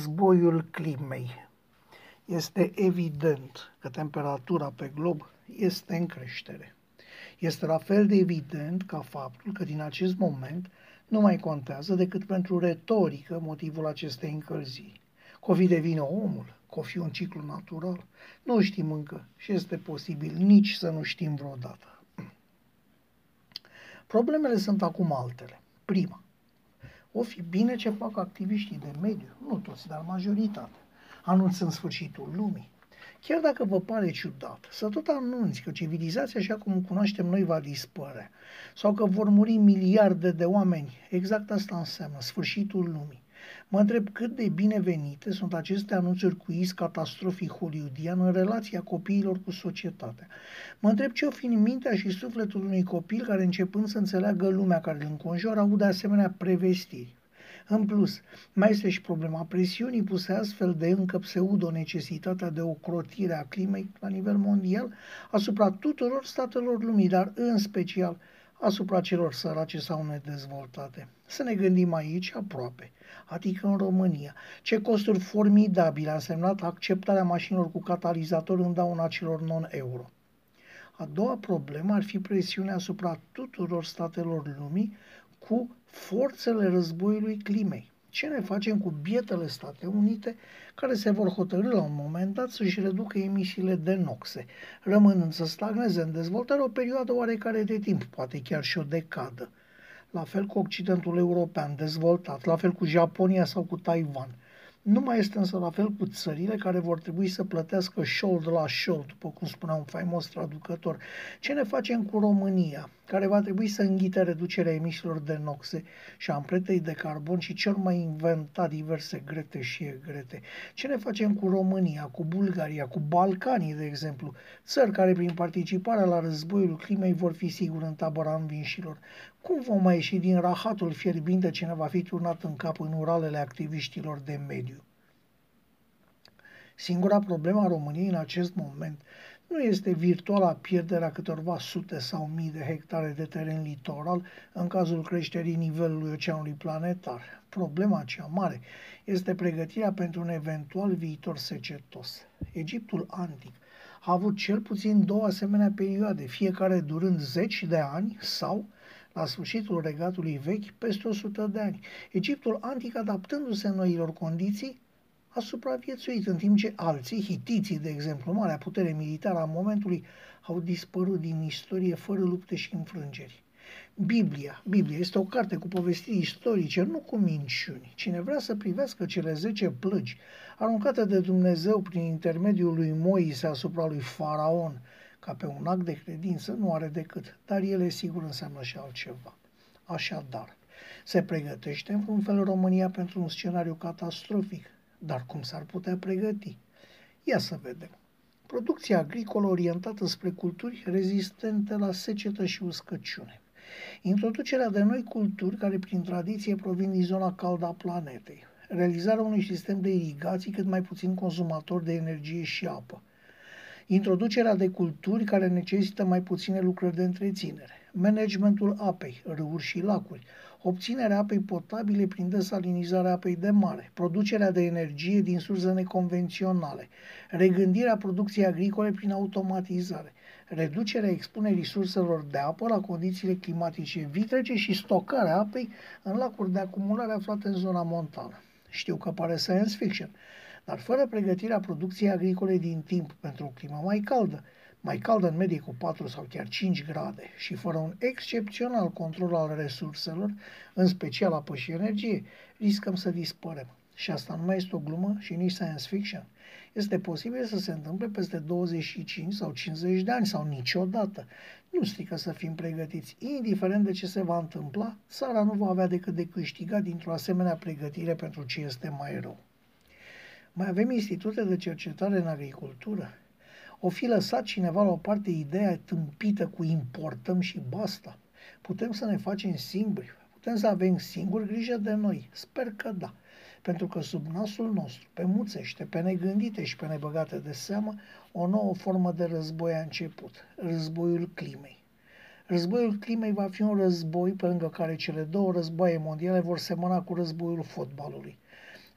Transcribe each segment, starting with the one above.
Războiul climei. Este evident că temperatura pe glob este în creștere. Este la fel de evident ca faptul că din acest moment nu mai contează decât pentru retorică motivul acestei încălziri. Covid devine omul, că o fi un ciclu natural, nu știm încă și este posibil nici să nu știm vreodată. Problemele sunt acum altele. Prima, o fi bine ce fac activiștii de mediu, nu toți, dar majoritatea, anunțând sfârșitul lumii. Chiar dacă vă pare ciudat să tot anunți că civilizația așa cum o cunoaștem noi va dispărea sau că vor muri miliarde de oameni, exact asta înseamnă sfârșitul lumii. Mă întreb cât de binevenite sunt aceste anunțuri cu is catastrofii hollywoodian în relația copiilor cu societatea. Mă întreb ce o fi în mintea și sufletul unui copil care începând să înțeleagă lumea care îl înconjoară aude asemenea prevestiri. În plus, mai este și problema presiunii puse astfel de încă pseudo-necesitatea de ocrotire a climei la nivel mondial asupra tuturor statelor lumii, dar în special asupra celor sărace sau nedezvoltate. Să ne gândim aici aproape, adică în România, ce costuri formidabile a însemnat acceptarea mașinilor cu catalizator în dauna celor non-euro. A doua problemă ar fi presiunea asupra tuturor statelor lumii cu forțele războiului climei. Ce ne facem cu bietele State Unite care se vor hotărâ la un moment dat să-și reducă emisiile de noxe, rămânând să stagneze în dezvoltare o perioadă oarecare de timp, poate chiar și o decadă. La fel cu Occidentul European dezvoltat, la fel cu Japonia sau cu Taiwan – nu mai este însă la fel cu țările care vor trebui să plătească șold la șold, după cum spunea un faimos traducător. Ce ne facem cu România, care va trebui să înghite reducerea emisiilor de noxe și ampretei de carbon și cel mai inventa diverse grete și egrete? Ce ne facem cu România, cu Bulgaria, cu Balcanii, de exemplu, țări care prin participarea la războiul climei vor fi sigur în tabăra învinșilor? Cum vom mai ieși din rahatul fierbinte ce ne va fi turnat în cap în uralele activiștilor de mediu? Singura problemă a României în acest moment nu este virtuala pierderea câtorva sute sau mii de hectare de teren litoral în cazul creșterii nivelului oceanului planetar. Problema cea mare este pregătirea pentru un eventual viitor secetos. Egiptul antic a avut cel puțin două asemenea perioade, fiecare durând zeci de ani sau la sfârșitul regatului vechi, peste 100 de ani. Egiptul antic, adaptându-se noilor condiții, a supraviețuit, în timp ce alții, hitiții, de exemplu, marea putere militară a momentului, au dispărut din istorie fără lupte și înfrângeri. Biblia. Biblia este o carte cu povestiri istorice, nu cu minciuni. Cine vrea să privească cele zece plăgi aruncate de Dumnezeu prin intermediul lui Moise asupra lui Faraon, ca pe un act de credință, nu are decât, dar ele sigur înseamnă și altceva. Așadar, se pregătește în un fel România pentru un scenariu catastrofic, dar cum s-ar putea pregăti? Ia să vedem. Producția agricolă orientată spre culturi rezistente la secetă și uscăciune. Introducerea de noi culturi care prin tradiție provin din zona caldă a planetei. Realizarea unui sistem de irigații cât mai puțin consumator de energie și apă introducerea de culturi care necesită mai puține lucrări de întreținere, managementul apei, râuri și lacuri, obținerea apei potabile prin desalinizarea apei de mare, producerea de energie din surse neconvenționale, regândirea producției agricole prin automatizare, reducerea expunerii surselor de apă la condițiile climatice vitrege și stocarea apei în lacuri de acumulare aflate în zona montană. Știu că pare science fiction, dar fără pregătirea producției agricole din timp pentru o climă mai caldă, mai caldă în medie cu 4 sau chiar 5 grade și fără un excepțional control al resurselor, în special apă și energie, riscăm să dispărem. Și asta nu mai este o glumă și nici science fiction. Este posibil să se întâmple peste 25 sau 50 de ani sau niciodată. Nu strică să fim pregătiți. Indiferent de ce se va întâmpla, țara nu va avea decât de câștigat dintr-o asemenea pregătire pentru ce este mai rău. Mai avem institute de cercetare în agricultură. O fi lăsat cineva la o parte ideea tâmpită cu importăm și basta. Putem să ne facem singuri, putem să avem singuri grijă de noi. Sper că da. Pentru că sub nasul nostru, pe muțește, pe negândite și pe nebăgate de seamă, o nouă formă de război a început. Războiul climei. Războiul climei va fi un război pe lângă care cele două războaie mondiale vor semăna cu războiul fotbalului.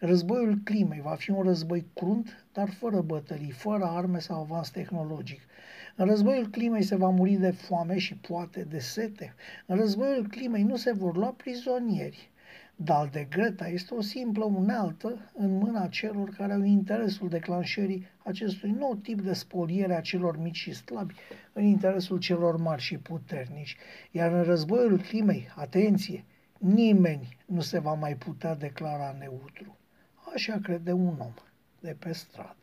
Războiul climei va fi un război crunt, dar fără bătălii, fără arme sau avans tehnologic. În războiul climei se va muri de foame și poate de sete. În războiul climei nu se vor lua prizonieri. Dal de Greta este o simplă unealtă în mâna celor care au interesul declanșării acestui nou tip de spoliere a celor mici și slabi în interesul celor mari și puternici. Iar în războiul climei, atenție, nimeni nu se va mai putea declara neutru. Așa crede un om de pe stradă.